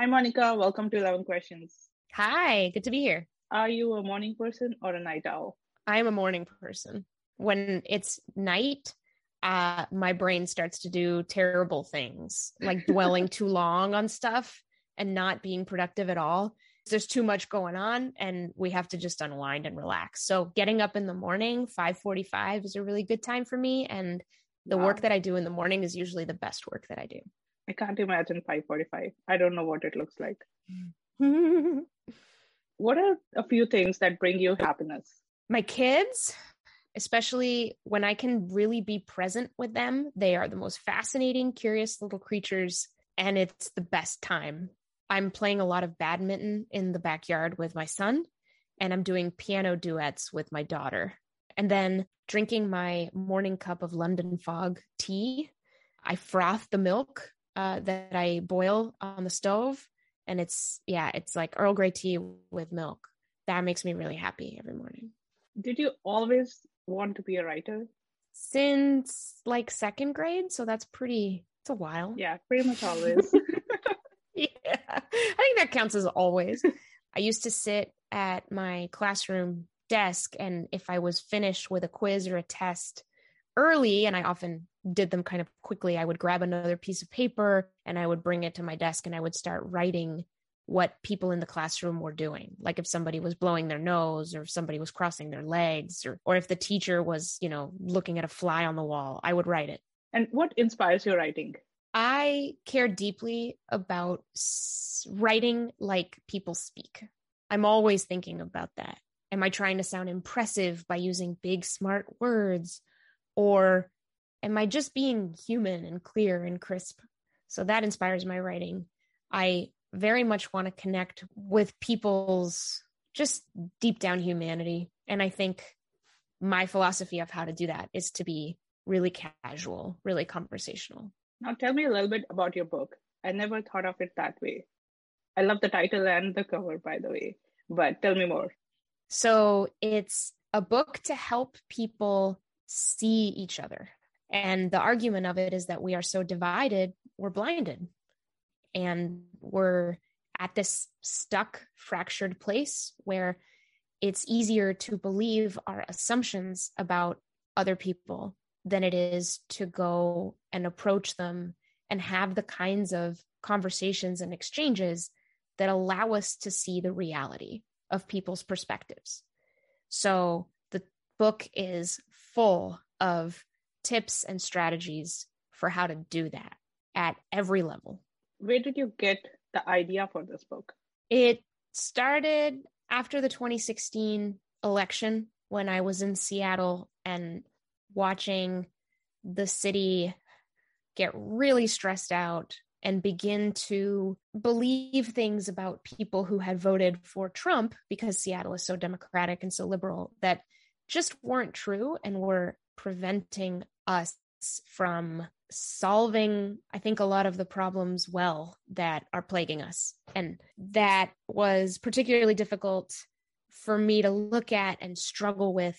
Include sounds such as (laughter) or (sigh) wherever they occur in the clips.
Hi, Monica. Welcome to 11 Questions. Hi, good to be here. Are you a morning person or a night owl? I'm a morning person. When it's night, uh, my brain starts to do terrible things, like dwelling (laughs) too long on stuff and not being productive at all. There's too much going on, and we have to just unwind and relax. So, getting up in the morning, 5:45, is a really good time for me, and the wow. work that I do in the morning is usually the best work that I do. I can't imagine 5:45. I don't know what it looks like. (laughs) what are a few things that bring you happiness? My kids, especially when I can really be present with them. They are the most fascinating, curious little creatures, and it's the best time. I'm playing a lot of badminton in the backyard with my son, and I'm doing piano duets with my daughter. And then drinking my morning cup of London fog tea. I froth the milk uh, that I boil on the stove. And it's, yeah, it's like Earl Grey tea with milk. That makes me really happy every morning. Did you always want to be a writer? Since like second grade. So that's pretty, it's a while. Yeah, pretty much always. (laughs) (laughs) yeah, I think that counts as always. I used to sit at my classroom desk, and if I was finished with a quiz or a test early, and I often did them kind of quickly, I would grab another piece of paper and I would bring it to my desk and I would start writing what people in the classroom were doing. Like if somebody was blowing their nose or if somebody was crossing their legs or or if the teacher was, you know, looking at a fly on the wall, I would write it. And what inspires your writing? I care deeply about writing like people speak. I'm always thinking about that. Am I trying to sound impressive by using big smart words or am I just being human and clear and crisp? So that inspires my writing. I very much want to connect with people's just deep down humanity. And I think my philosophy of how to do that is to be really casual, really conversational. Now, tell me a little bit about your book. I never thought of it that way. I love the title and the cover, by the way, but tell me more. So, it's a book to help people see each other and the argument of it is that we are so divided, we're blinded. And we're at this stuck, fractured place where it's easier to believe our assumptions about other people than it is to go and approach them and have the kinds of conversations and exchanges that allow us to see the reality of people's perspectives. So book is full of tips and strategies for how to do that at every level. Where did you get the idea for this book? It started after the 2016 election when I was in Seattle and watching the city get really stressed out and begin to believe things about people who had voted for Trump because Seattle is so democratic and so liberal that just weren't true and were preventing us from solving, I think, a lot of the problems well that are plaguing us. And that was particularly difficult for me to look at and struggle with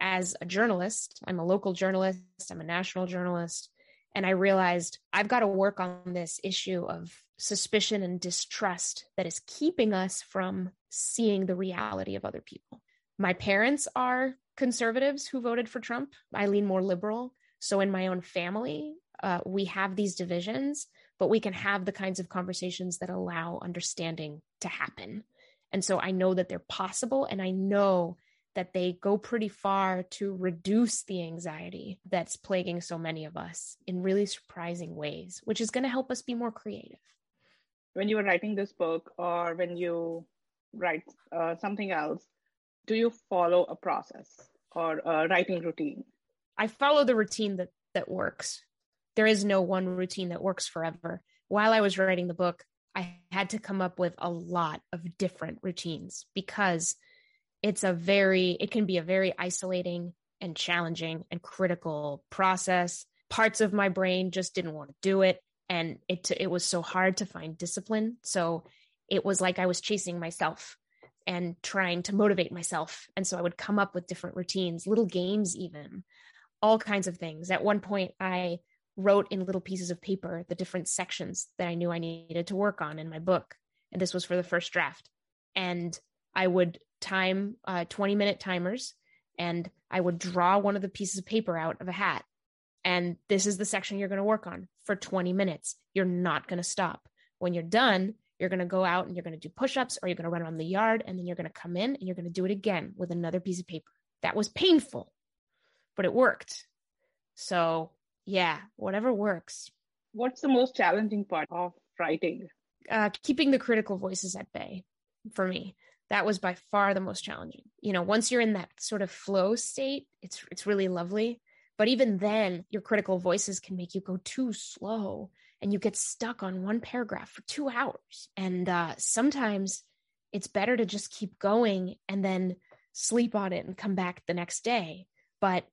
as a journalist. I'm a local journalist, I'm a national journalist. And I realized I've got to work on this issue of suspicion and distrust that is keeping us from seeing the reality of other people. My parents are conservatives who voted for Trump. I lean more liberal. So in my own family, uh, we have these divisions, but we can have the kinds of conversations that allow understanding to happen. And so I know that they're possible, and I know that they go pretty far to reduce the anxiety that's plaguing so many of us in really surprising ways, which is going to help us be more creative. When you were writing this book, or when you write uh, something else, do you follow a process or a writing routine? I follow the routine that that works. There is no one routine that works forever. While I was writing the book, I had to come up with a lot of different routines because it's a very it can be a very isolating and challenging and critical process. Parts of my brain just didn't want to do it and it it was so hard to find discipline. So it was like I was chasing myself and trying to motivate myself. And so I would come up with different routines, little games, even all kinds of things. At one point, I wrote in little pieces of paper the different sections that I knew I needed to work on in my book. and this was for the first draft. And I would time uh, 20 minute timers and I would draw one of the pieces of paper out of a hat. And this is the section you're going to work on for 20 minutes. You're not going to stop. When you're done, you're going to go out and you're going to do push ups or you're going to run around the yard and then you're going to come in and you're going to do it again with another piece of paper. That was painful, but it worked. So, yeah, whatever works. What's the most challenging part of writing? Uh, keeping the critical voices at bay for me that was by far the most challenging you know once you're in that sort of flow state it's it's really lovely but even then your critical voices can make you go too slow and you get stuck on one paragraph for 2 hours. And uh, sometimes it's better to just keep going and then sleep on it and come back the next day. But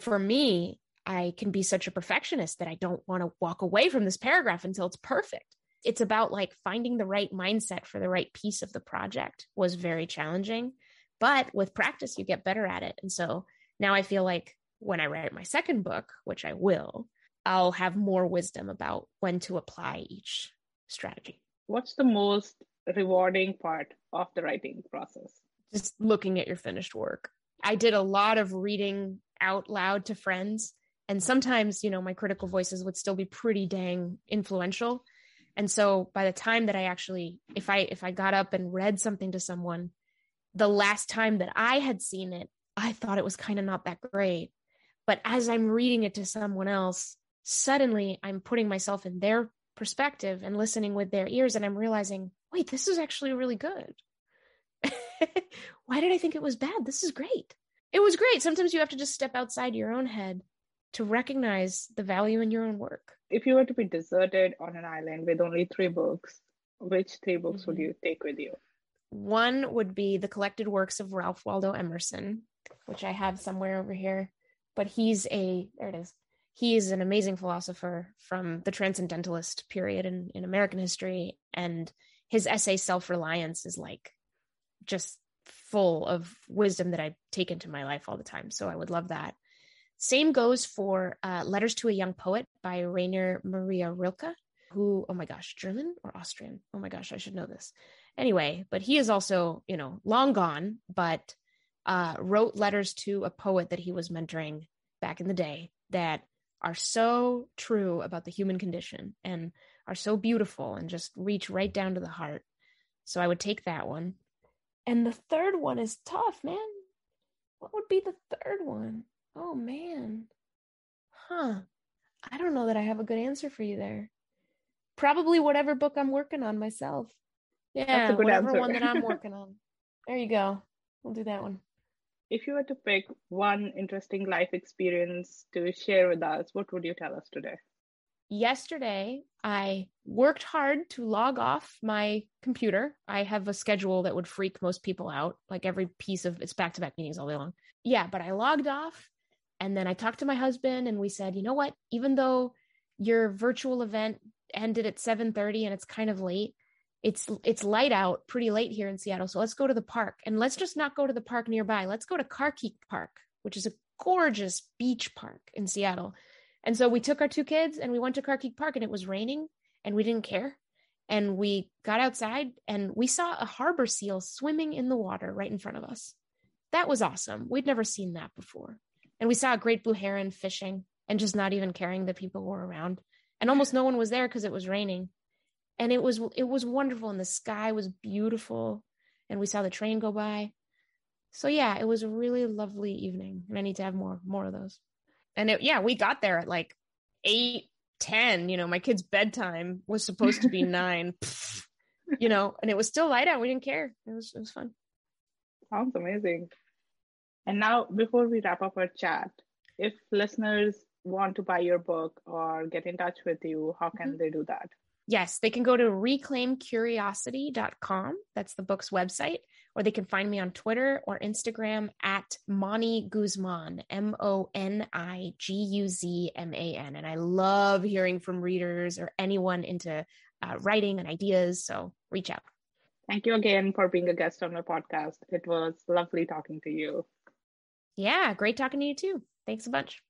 for me I can be such a perfectionist that I don't want to walk away from this paragraph until it's perfect. It's about like finding the right mindset for the right piece of the project was very challenging but with practice you get better at it. And so now i feel like when i write my second book which i will i'll have more wisdom about when to apply each strategy. What's the most rewarding part of the writing process? Just looking at your finished work. I did a lot of reading out loud to friends and sometimes you know my critical voices would still be pretty dang influential. And so by the time that i actually if i if i got up and read something to someone the last time that i had seen it i thought it was kind of not that great. But as i'm reading it to someone else suddenly i'm putting myself in their perspective and listening with their ears and i'm realizing wait this is actually really good (laughs) why did i think it was bad this is great it was great sometimes you have to just step outside your own head to recognize the value in your own work if you were to be deserted on an island with only three books, which three books mm-hmm. would you take with you? One would be the collected works of Ralph Waldo Emerson, which I have somewhere over here. But he's a, there it is. He is an amazing philosopher from the Transcendentalist period in, in American history. And his essay, Self Reliance, is like just full of wisdom that I take into my life all the time. So I would love that. Same goes for uh, Letters to a Young Poet by Rainer Maria Rilke, who, oh my gosh, German or Austrian? Oh my gosh, I should know this. Anyway, but he is also, you know, long gone, but uh, wrote letters to a poet that he was mentoring back in the day that are so true about the human condition and are so beautiful and just reach right down to the heart. So I would take that one. And the third one is tough, man. What would be the third one? Oh man. Huh. I don't know that I have a good answer for you there. Probably whatever book I'm working on myself. Yeah, whatever answer. one that I'm working (laughs) on. There you go. We'll do that one. If you were to pick one interesting life experience to share with us, what would you tell us today? Yesterday, I worked hard to log off my computer. I have a schedule that would freak most people out, like every piece of it's back to back meetings all day long. Yeah, but I logged off and then I talked to my husband and we said, you know what, even though your virtual event ended at 7:30 and it's kind of late, it's it's light out pretty late here in Seattle. So let's go to the park. And let's just not go to the park nearby. Let's go to Carkeek Park, which is a gorgeous beach park in Seattle. And so we took our two kids and we went to Carkeek Park and it was raining and we didn't care. And we got outside and we saw a harbor seal swimming in the water right in front of us. That was awesome. We'd never seen that before. And we saw a great blue heron fishing and just not even caring that people were around. And almost no one was there because it was raining. And it was it was wonderful and the sky was beautiful and we saw the train go by. So yeah, it was a really lovely evening and I need to have more more of those. And it, yeah, we got there at like 8 10, you know, my kid's bedtime was supposed to be (laughs) 9. you know, and it was still light out. We didn't care. It was it was fun. Sounds amazing. And now, before we wrap up our chat, if listeners want to buy your book or get in touch with you, how can mm-hmm. they do that? Yes, they can go to reclaimcuriosity.com. That's the book's website. Or they can find me on Twitter or Instagram at Moni Guzman, M O N I G U Z M A N. And I love hearing from readers or anyone into uh, writing and ideas. So reach out. Thank you again for being a guest on my podcast. It was lovely talking to you. Yeah, great talking to you too. Thanks a bunch.